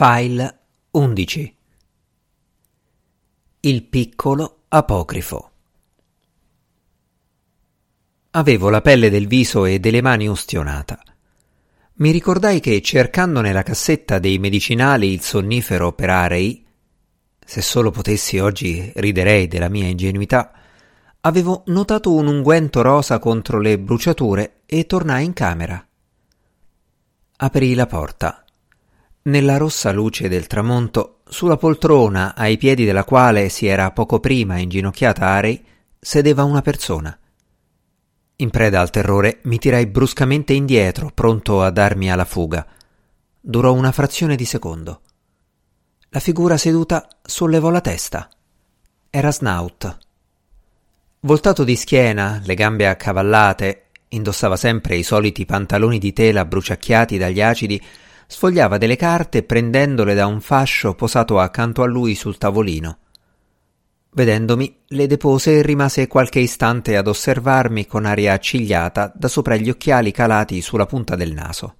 File 11 Il piccolo apocrifo Avevo la pelle del viso e delle mani ustionata. Mi ricordai che cercando nella cassetta dei medicinali il sonnifero per arei, se solo potessi oggi riderei della mia ingenuità, avevo notato un unguento rosa contro le bruciature e tornai in camera. Aprii la porta nella rossa luce del tramonto, sulla poltrona ai piedi della quale si era poco prima inginocchiata Arei, sedeva una persona. In preda al terrore mi tirai bruscamente indietro, pronto a darmi alla fuga. Durò una frazione di secondo. La figura seduta sollevò la testa. Era Snout. Voltato di schiena, le gambe accavallate, indossava sempre i soliti pantaloni di tela bruciacchiati dagli acidi sfogliava delle carte prendendole da un fascio posato accanto a lui sul tavolino. Vedendomi, le depose e rimase qualche istante ad osservarmi con aria accigliata da sopra gli occhiali calati sulla punta del naso.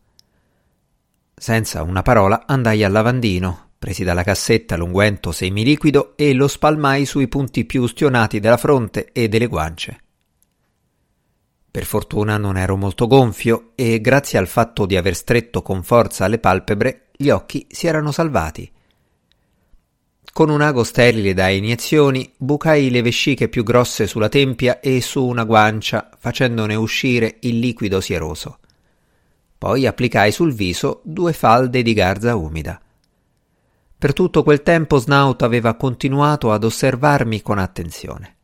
Senza una parola andai al lavandino, presi dalla cassetta l'unguento semiliquido e lo spalmai sui punti più ustionati della fronte e delle guance. Per fortuna non ero molto gonfio e grazie al fatto di aver stretto con forza le palpebre gli occhi si erano salvati. Con un ago sterile da iniezioni bucai le vesciche più grosse sulla tempia e su una guancia facendone uscire il liquido sieroso. Poi applicai sul viso due falde di garza umida. Per tutto quel tempo Snout aveva continuato ad osservarmi con attenzione.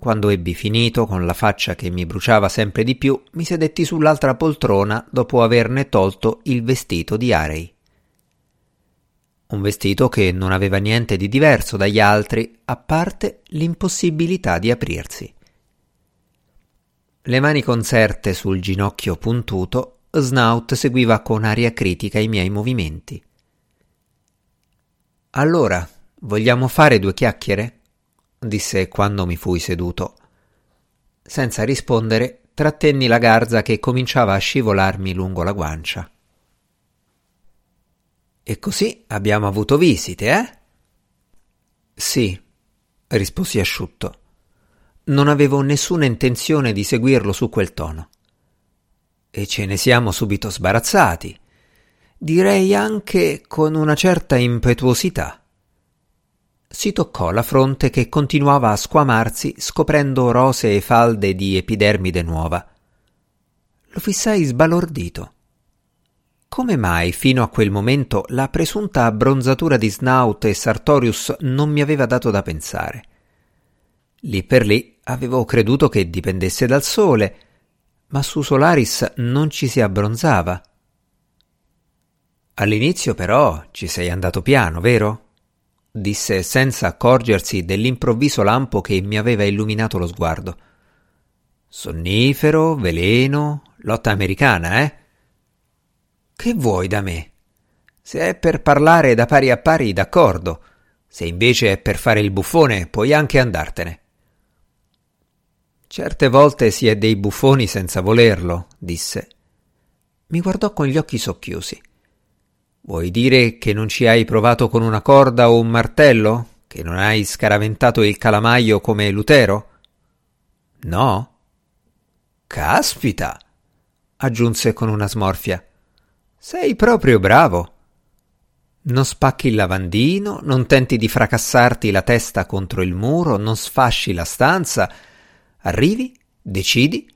Quando ebbi finito, con la faccia che mi bruciava sempre di più, mi sedetti sull'altra poltrona dopo averne tolto il vestito di Arei. Un vestito che non aveva niente di diverso dagli altri, a parte l'impossibilità di aprirsi. Le mani conserte sul ginocchio puntuto, Snout seguiva con aria critica i miei movimenti. Allora, vogliamo fare due chiacchiere? Disse quando mi fui seduto. Senza rispondere, trattenni la garza che cominciava a scivolarmi lungo la guancia. E così abbiamo avuto visite, eh? Sì, risposi asciutto. Non avevo nessuna intenzione di seguirlo su quel tono. E ce ne siamo subito sbarazzati. Direi anche con una certa impetuosità si toccò la fronte che continuava a squamarsi scoprendo rosee falde di epidermide nuova. Lo fissai sbalordito. Come mai fino a quel momento la presunta abbronzatura di Snout e Sartorius non mi aveva dato da pensare? Lì per lì avevo creduto che dipendesse dal sole, ma su Solaris non ci si abbronzava. All'inizio però ci sei andato piano, vero? Disse senza accorgersi dell'improvviso lampo che mi aveva illuminato lo sguardo. Sonnifero, veleno, lotta americana, eh? Che vuoi da me? Se è per parlare da pari a pari, d'accordo. Se invece è per fare il buffone, puoi anche andartene. Certe volte si è dei buffoni senza volerlo, disse. Mi guardò con gli occhi socchiusi. Vuoi dire che non ci hai provato con una corda o un martello? Che non hai scaraventato il calamaio come Lutero? No? Caspita! aggiunse con una smorfia. Sei proprio bravo. Non spacchi il lavandino, non tenti di fracassarti la testa contro il muro, non sfasci la stanza. Arrivi, decidi,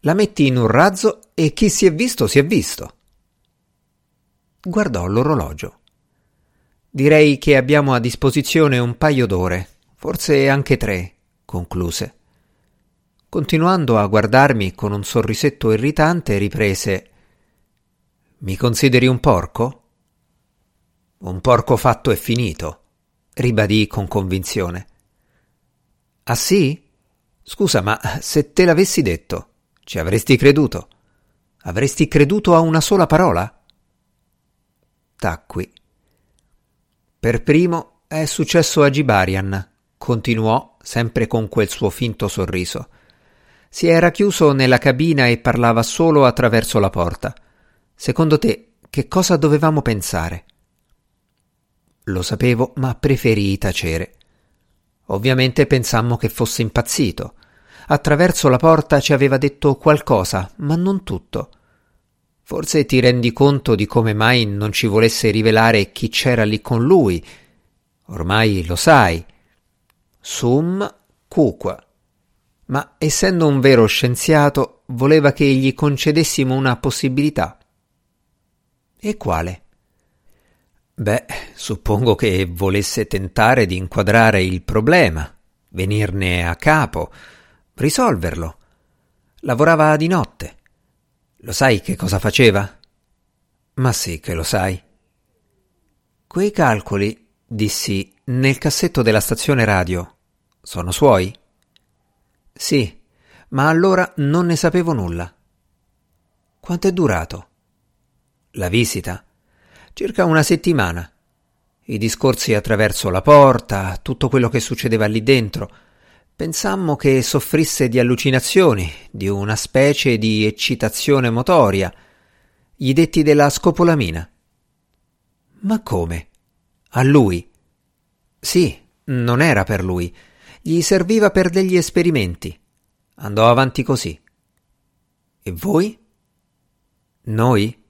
la metti in un razzo e chi si è visto si è visto guardò l'orologio. Direi che abbiamo a disposizione un paio d'ore, forse anche tre, concluse. Continuando a guardarmi con un sorrisetto irritante, riprese Mi consideri un porco? Un porco fatto e finito, ribadì con convinzione. Ah sì? Scusa, ma se te l'avessi detto, ci avresti creduto? Avresti creduto a una sola parola? Tacqui. Per primo è successo a Gibarian, continuò sempre con quel suo finto sorriso. Si era chiuso nella cabina e parlava solo attraverso la porta. Secondo te, che cosa dovevamo pensare? Lo sapevo, ma preferii tacere. Ovviamente pensammo che fosse impazzito. Attraverso la porta ci aveva detto qualcosa, ma non tutto. Forse ti rendi conto di come mai non ci volesse rivelare chi c'era lì con lui. Ormai lo sai. Sum cuqua. Ma essendo un vero scienziato, voleva che gli concedessimo una possibilità. E quale? Beh, suppongo che volesse tentare di inquadrare il problema, venirne a capo, risolverlo. Lavorava di notte. Lo sai che cosa faceva? Ma sì che lo sai. Quei calcoli, dissi, nel cassetto della stazione radio, sono suoi? Sì, ma allora non ne sapevo nulla. Quanto è durato? La visita? circa una settimana. I discorsi attraverso la porta, tutto quello che succedeva lì dentro. Pensammo che soffrisse di allucinazioni, di una specie di eccitazione motoria. Gli detti della scopolamina. Ma come? A lui? Sì, non era per lui. Gli serviva per degli esperimenti. Andò avanti così. E voi? Noi?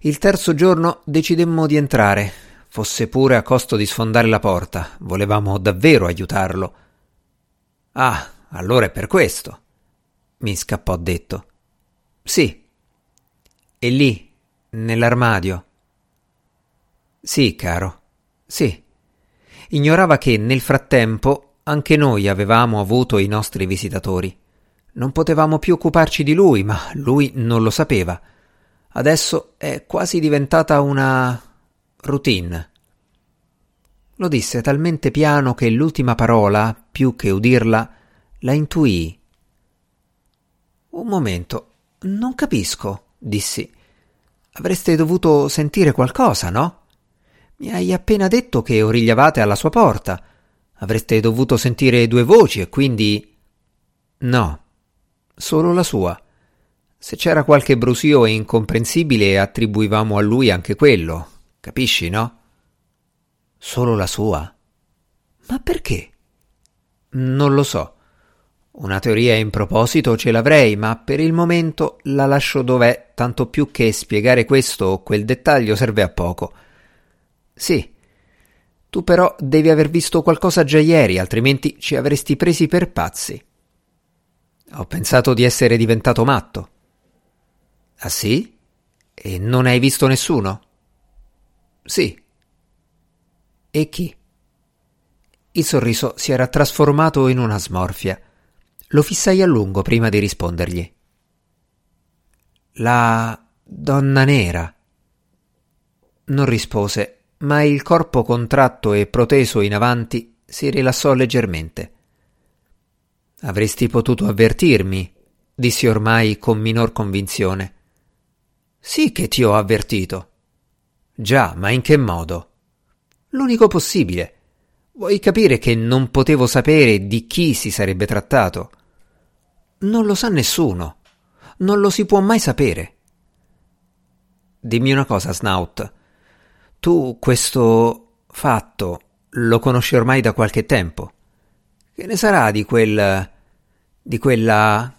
Il terzo giorno decidemmo di entrare, fosse pure a costo di sfondare la porta. Volevamo davvero aiutarlo. Ah, allora è per questo. Mi scappò detto. Sì. E lì, nell'armadio. Sì, caro. Sì. Ignorava che nel frattempo anche noi avevamo avuto i nostri visitatori. Non potevamo più occuparci di lui, ma lui non lo sapeva. Adesso è quasi diventata una routine. Lo disse talmente piano che l'ultima parola, più che udirla, la intuì. Un momento, non capisco, dissi. Avreste dovuto sentire qualcosa, no? Mi hai appena detto che origliavate alla sua porta. Avreste dovuto sentire due voci e quindi. No, solo la sua. Se c'era qualche brusio incomprensibile attribuivamo a lui anche quello, capisci, no? Solo la sua? Ma perché? Non lo so. Una teoria in proposito ce l'avrei, ma per il momento la lascio dov'è, tanto più che spiegare questo o quel dettaglio serve a poco. Sì. Tu però devi aver visto qualcosa già ieri, altrimenti ci avresti presi per pazzi. Ho pensato di essere diventato matto. Ah sì? E non hai visto nessuno? Sì. E chi? Il sorriso si era trasformato in una smorfia. Lo fissai a lungo prima di rispondergli. La donna nera. Non rispose, ma il corpo contratto e proteso in avanti si rilassò leggermente. Avresti potuto avvertirmi, dissi ormai con minor convinzione. Sì che ti ho avvertito. Già, ma in che modo? L'unico possibile. Vuoi capire che non potevo sapere di chi si sarebbe trattato? Non lo sa nessuno. Non lo si può mai sapere. Dimmi una cosa, Snout. Tu questo fatto lo conosci ormai da qualche tempo. Che ne sarà di quel. di quella.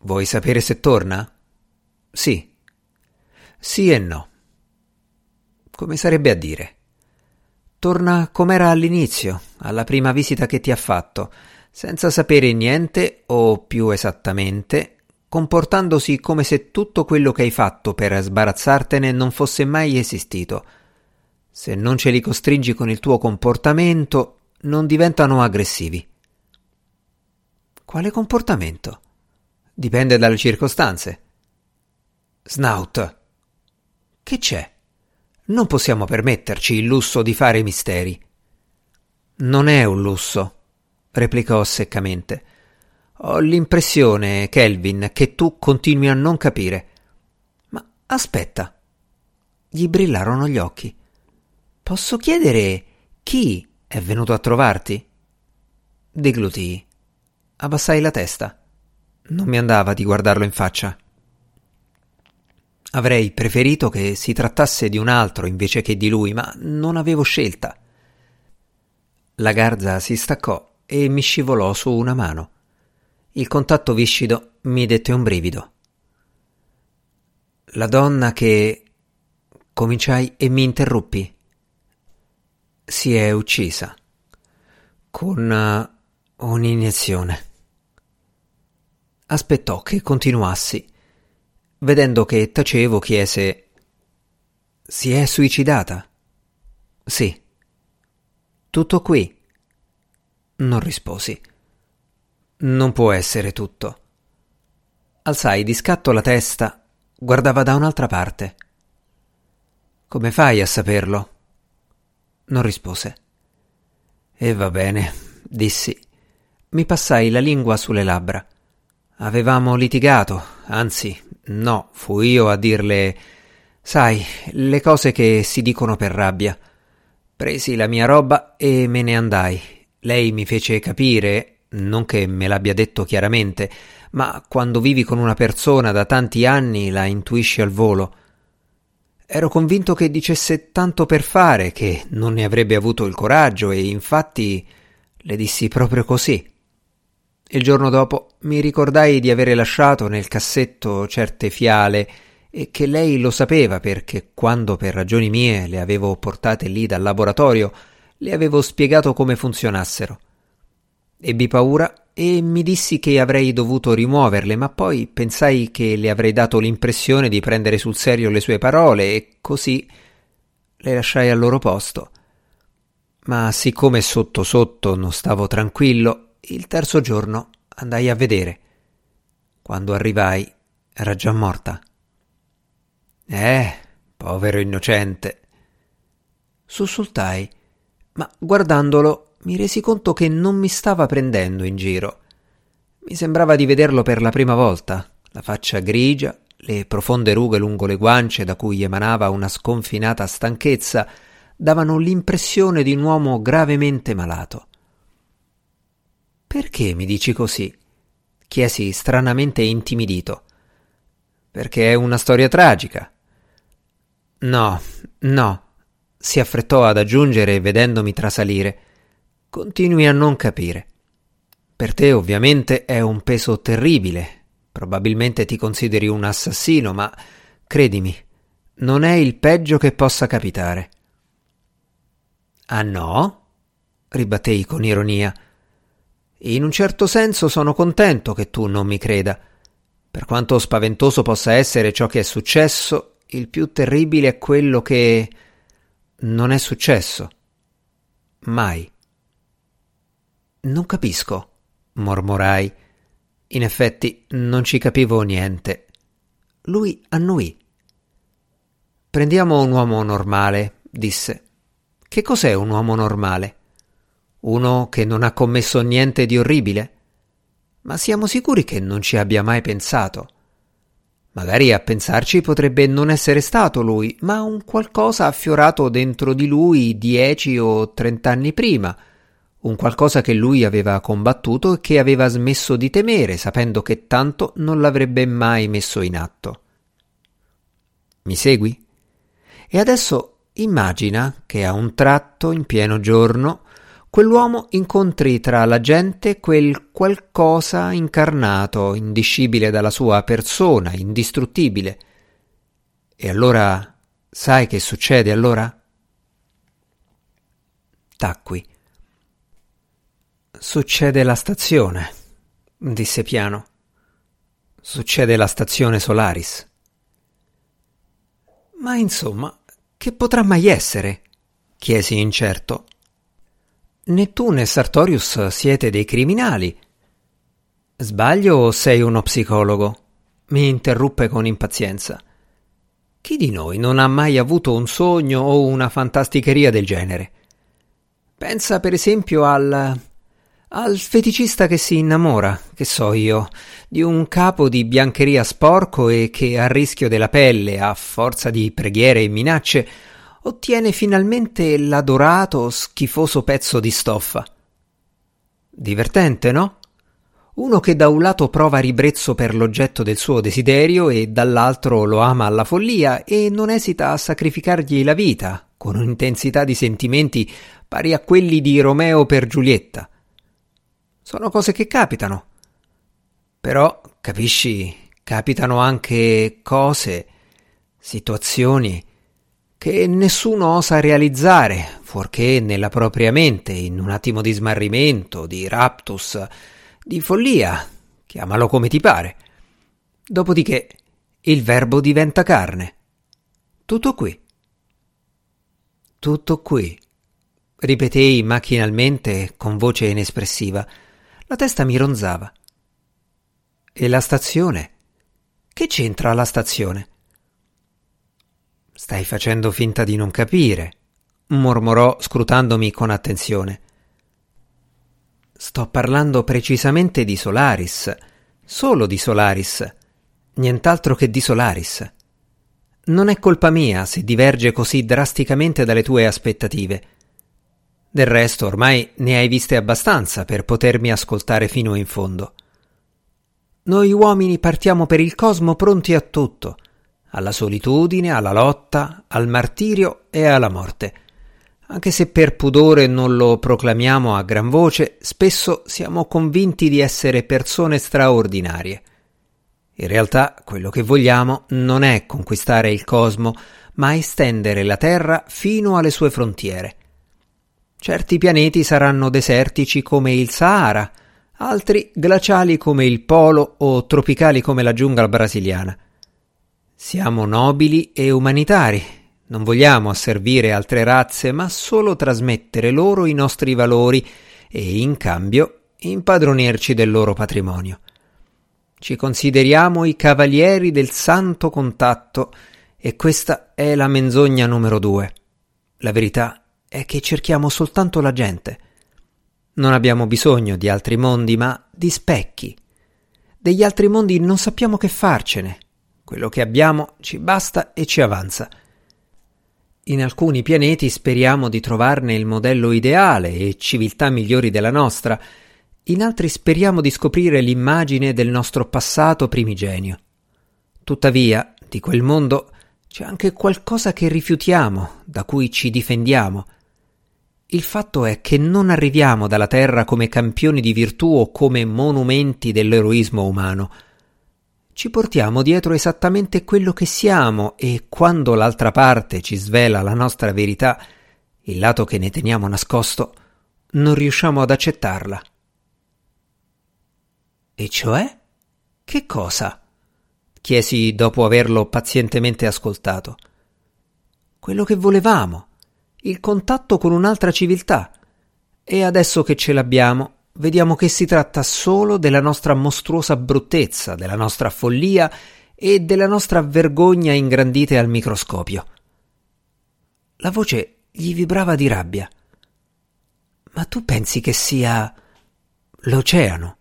Vuoi sapere se torna? Sì. Sì e no. Come sarebbe a dire? Torna com'era all'inizio, alla prima visita che ti ha fatto, senza sapere niente o più esattamente, comportandosi come se tutto quello che hai fatto per sbarazzartene non fosse mai esistito. Se non ce li costringi con il tuo comportamento, non diventano aggressivi. Quale comportamento? Dipende dalle circostanze. Snout. Che c'è? Non possiamo permetterci il lusso di fare misteri. Non è un lusso, replicò seccamente. Ho l'impressione, Kelvin, che tu continui a non capire. Ma aspetta. Gli brillarono gli occhi. Posso chiedere chi è venuto a trovarti? Deglutii. Abbassai la testa. Non mi andava di guardarlo in faccia. Avrei preferito che si trattasse di un altro invece che di lui, ma non avevo scelta. La garza si staccò e mi scivolò su una mano. Il contatto viscido mi dette un brivido. La donna che... cominciai e mi interruppi. Si è uccisa. Con uh, un'iniezione. Aspettò che continuassi. Vedendo che tacevo, chiese: Si è suicidata? Sì. Tutto qui? Non risposi. Non può essere tutto. Alzai di scatto la testa, guardava da un'altra parte. Come fai a saperlo? Non rispose. E va bene, dissi. Mi passai la lingua sulle labbra. Avevamo litigato, anzi, no, fui io a dirle Sai, le cose che si dicono per rabbia. Presi la mia roba e me ne andai. Lei mi fece capire, non che me l'abbia detto chiaramente, ma quando vivi con una persona da tanti anni la intuisci al volo. Ero convinto che dicesse tanto per fare, che non ne avrebbe avuto il coraggio e infatti le dissi proprio così. Il giorno dopo mi ricordai di avere lasciato nel cassetto certe fiale e che lei lo sapeva perché quando per ragioni mie le avevo portate lì dal laboratorio le avevo spiegato come funzionassero. Ebbi paura e mi dissi che avrei dovuto rimuoverle, ma poi pensai che le avrei dato l'impressione di prendere sul serio le sue parole e così le lasciai al loro posto. Ma siccome sotto sotto non stavo tranquillo, il terzo giorno andai a vedere. Quando arrivai era già morta. Eh, povero innocente. Sussultai, ma guardandolo mi resi conto che non mi stava prendendo in giro. Mi sembrava di vederlo per la prima volta, la faccia grigia, le profonde rughe lungo le guance da cui emanava una sconfinata stanchezza davano l'impressione di un uomo gravemente malato. Perché mi dici così? chiesi stranamente intimidito. Perché è una storia tragica. No, no, si affrettò ad aggiungere vedendomi trasalire. Continui a non capire. Per te ovviamente è un peso terribile. Probabilmente ti consideri un assassino, ma credimi, non è il peggio che possa capitare. Ah no? ribattei con ironia. In un certo senso sono contento che tu non mi creda. Per quanto spaventoso possa essere ciò che è successo, il più terribile è quello che non è successo. Mai. Non capisco, mormorai. In effetti non ci capivo niente. Lui annuì. Prendiamo un uomo normale, disse. Che cos'è un uomo normale? Uno che non ha commesso niente di orribile? Ma siamo sicuri che non ci abbia mai pensato. Magari a pensarci potrebbe non essere stato lui, ma un qualcosa affiorato dentro di lui dieci o trent'anni prima, un qualcosa che lui aveva combattuto e che aveva smesso di temere, sapendo che tanto non l'avrebbe mai messo in atto. Mi segui? E adesso immagina che a un tratto, in pieno giorno, quell'uomo incontri tra la gente quel qualcosa incarnato, indiscibile dalla sua persona, indistruttibile. E allora sai che succede allora? Tacqui. Succede la stazione, disse piano. Succede la stazione Solaris. Ma insomma, che potrà mai essere? chiesi incerto. Né tu né Sartorius siete dei criminali. Sbaglio o sei uno psicologo? mi interruppe con impazienza. Chi di noi non ha mai avuto un sogno o una fantasticheria del genere? Pensa per esempio al al feticista che si innamora, che so io, di un capo di biancheria sporco e che a rischio della pelle, a forza di preghiere e minacce, ottiene finalmente l'adorato, schifoso pezzo di stoffa. Divertente, no? Uno che da un lato prova ribrezzo per l'oggetto del suo desiderio e dall'altro lo ama alla follia e non esita a sacrificargli la vita, con un'intensità di sentimenti pari a quelli di Romeo per Giulietta. Sono cose che capitano. Però, capisci, capitano anche cose, situazioni che nessuno osa realizzare, fuorché nella propria mente, in un attimo di smarrimento, di raptus, di follia, chiamalo come ti pare. Dopodiché il verbo diventa carne. Tutto qui. Tutto qui, ripetei macchinalmente con voce inespressiva. La testa mi ronzava. E la stazione? Che c'entra la stazione? Stai facendo finta di non capire, mormorò scrutandomi con attenzione. Sto parlando precisamente di Solaris, solo di Solaris, nient'altro che di Solaris. Non è colpa mia se diverge così drasticamente dalle tue aspettative. Del resto ormai ne hai viste abbastanza per potermi ascoltare fino in fondo. Noi uomini partiamo per il cosmo pronti a tutto, alla solitudine, alla lotta, al martirio e alla morte. Anche se per pudore non lo proclamiamo a gran voce, spesso siamo convinti di essere persone straordinarie. In realtà quello che vogliamo non è conquistare il cosmo, ma estendere la Terra fino alle sue frontiere. Certi pianeti saranno desertici come il Sahara, altri glaciali come il Polo o tropicali come la giungla brasiliana. Siamo nobili e umanitari. Non vogliamo asservire altre razze, ma solo trasmettere loro i nostri valori e, in cambio, impadronirci del loro patrimonio. Ci consideriamo i cavalieri del santo contatto e questa è la menzogna numero due. La verità è che cerchiamo soltanto la gente. Non abbiamo bisogno di altri mondi, ma di specchi. Degli altri mondi non sappiamo che farcene. Quello che abbiamo ci basta e ci avanza. In alcuni pianeti speriamo di trovarne il modello ideale e civiltà migliori della nostra, in altri speriamo di scoprire l'immagine del nostro passato primigenio. Tuttavia, di quel mondo c'è anche qualcosa che rifiutiamo, da cui ci difendiamo. Il fatto è che non arriviamo dalla Terra come campioni di virtù o come monumenti dell'eroismo umano, ci portiamo dietro esattamente quello che siamo e quando l'altra parte ci svela la nostra verità, il lato che ne teniamo nascosto, non riusciamo ad accettarla. E cioè? Che cosa? chiesi dopo averlo pazientemente ascoltato. Quello che volevamo, il contatto con un'altra civiltà. E adesso che ce l'abbiamo, vediamo che si tratta solo della nostra mostruosa bruttezza, della nostra follia e della nostra vergogna ingrandite al microscopio. La voce gli vibrava di rabbia. Ma tu pensi che sia l'oceano?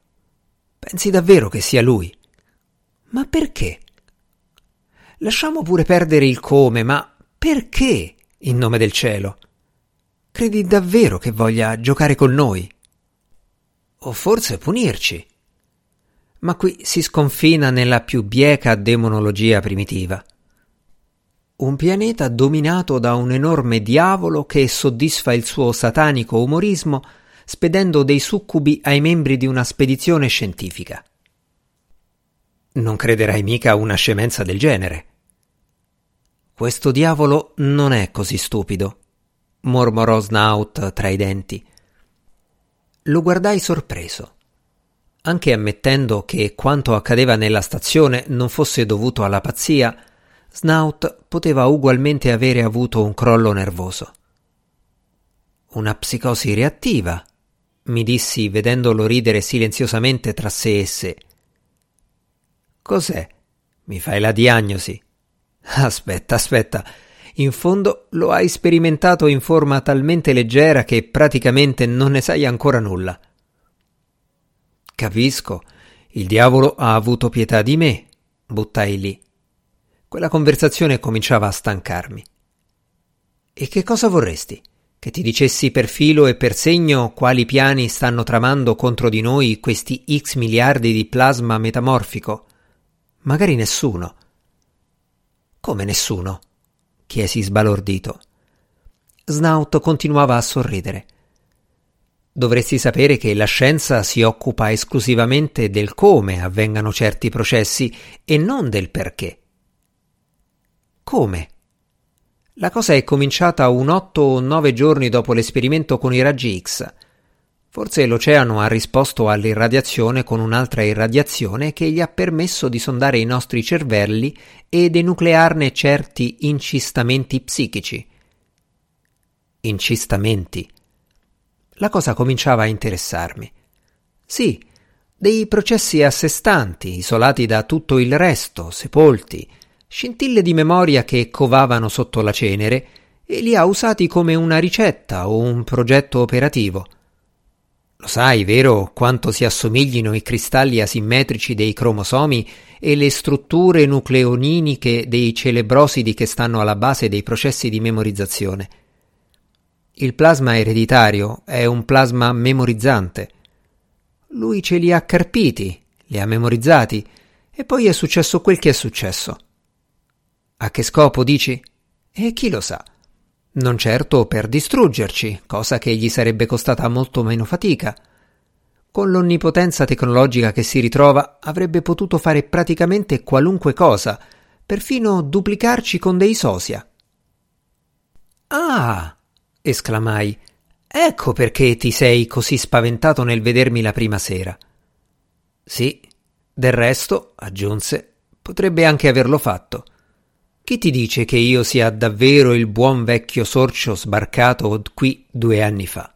Pensi davvero che sia lui? Ma perché? Lasciamo pure perdere il come, ma perché, in nome del cielo? Credi davvero che voglia giocare con noi? O forse punirci. Ma qui si sconfina nella più bieca demonologia primitiva. Un pianeta dominato da un enorme diavolo che soddisfa il suo satanico umorismo spedendo dei succubi ai membri di una spedizione scientifica. Non crederai mica a una scemenza del genere. Questo diavolo non è così stupido, mormorò Snout tra i denti. Lo guardai sorpreso. Anche ammettendo che quanto accadeva nella stazione non fosse dovuto alla pazzia, Snout poteva ugualmente avere avuto un crollo nervoso. Una psicosi reattiva, mi dissi vedendolo ridere silenziosamente tra sé e sé. Cos'è? Mi fai la diagnosi? Aspetta, aspetta. In fondo lo hai sperimentato in forma talmente leggera che praticamente non ne sai ancora nulla. Capisco. Il diavolo ha avuto pietà di me, buttai lì. Quella conversazione cominciava a stancarmi. E che cosa vorresti? Che ti dicessi per filo e per segno quali piani stanno tramando contro di noi questi X miliardi di plasma metamorfico? Magari nessuno. Come nessuno? Chiesi sbalordito. Snout continuava a sorridere. Dovresti sapere che la scienza si occupa esclusivamente del come avvengano certi processi e non del perché. Come? La cosa è cominciata un otto o nove giorni dopo l'esperimento con i raggi X. Forse l'oceano ha risposto all'irradiazione con un'altra irradiazione che gli ha permesso di sondare i nostri cervelli e denuclearne certi incistamenti psichici. Incistamenti la cosa cominciava a interessarmi. Sì, dei processi a sé stanti, isolati da tutto il resto, sepolti, scintille di memoria che covavano sotto la cenere e li ha usati come una ricetta o un progetto operativo. Lo sai, vero, quanto si assomiglino i cristalli asimmetrici dei cromosomi e le strutture nucleoniniche dei celebrosidi che stanno alla base dei processi di memorizzazione. Il plasma ereditario è un plasma memorizzante. Lui ce li ha carpiti, li ha memorizzati, e poi è successo quel che è successo. A che scopo, dici? E chi lo sa? Non certo per distruggerci, cosa che gli sarebbe costata molto meno fatica. Con l'onnipotenza tecnologica che si ritrova, avrebbe potuto fare praticamente qualunque cosa, perfino duplicarci con dei sosia. Ah! esclamai. Ecco perché ti sei così spaventato nel vedermi la prima sera. Sì, del resto, aggiunse, potrebbe anche averlo fatto. Chi ti dice che io sia davvero il buon vecchio sorcio sbarcato qui due anni fa?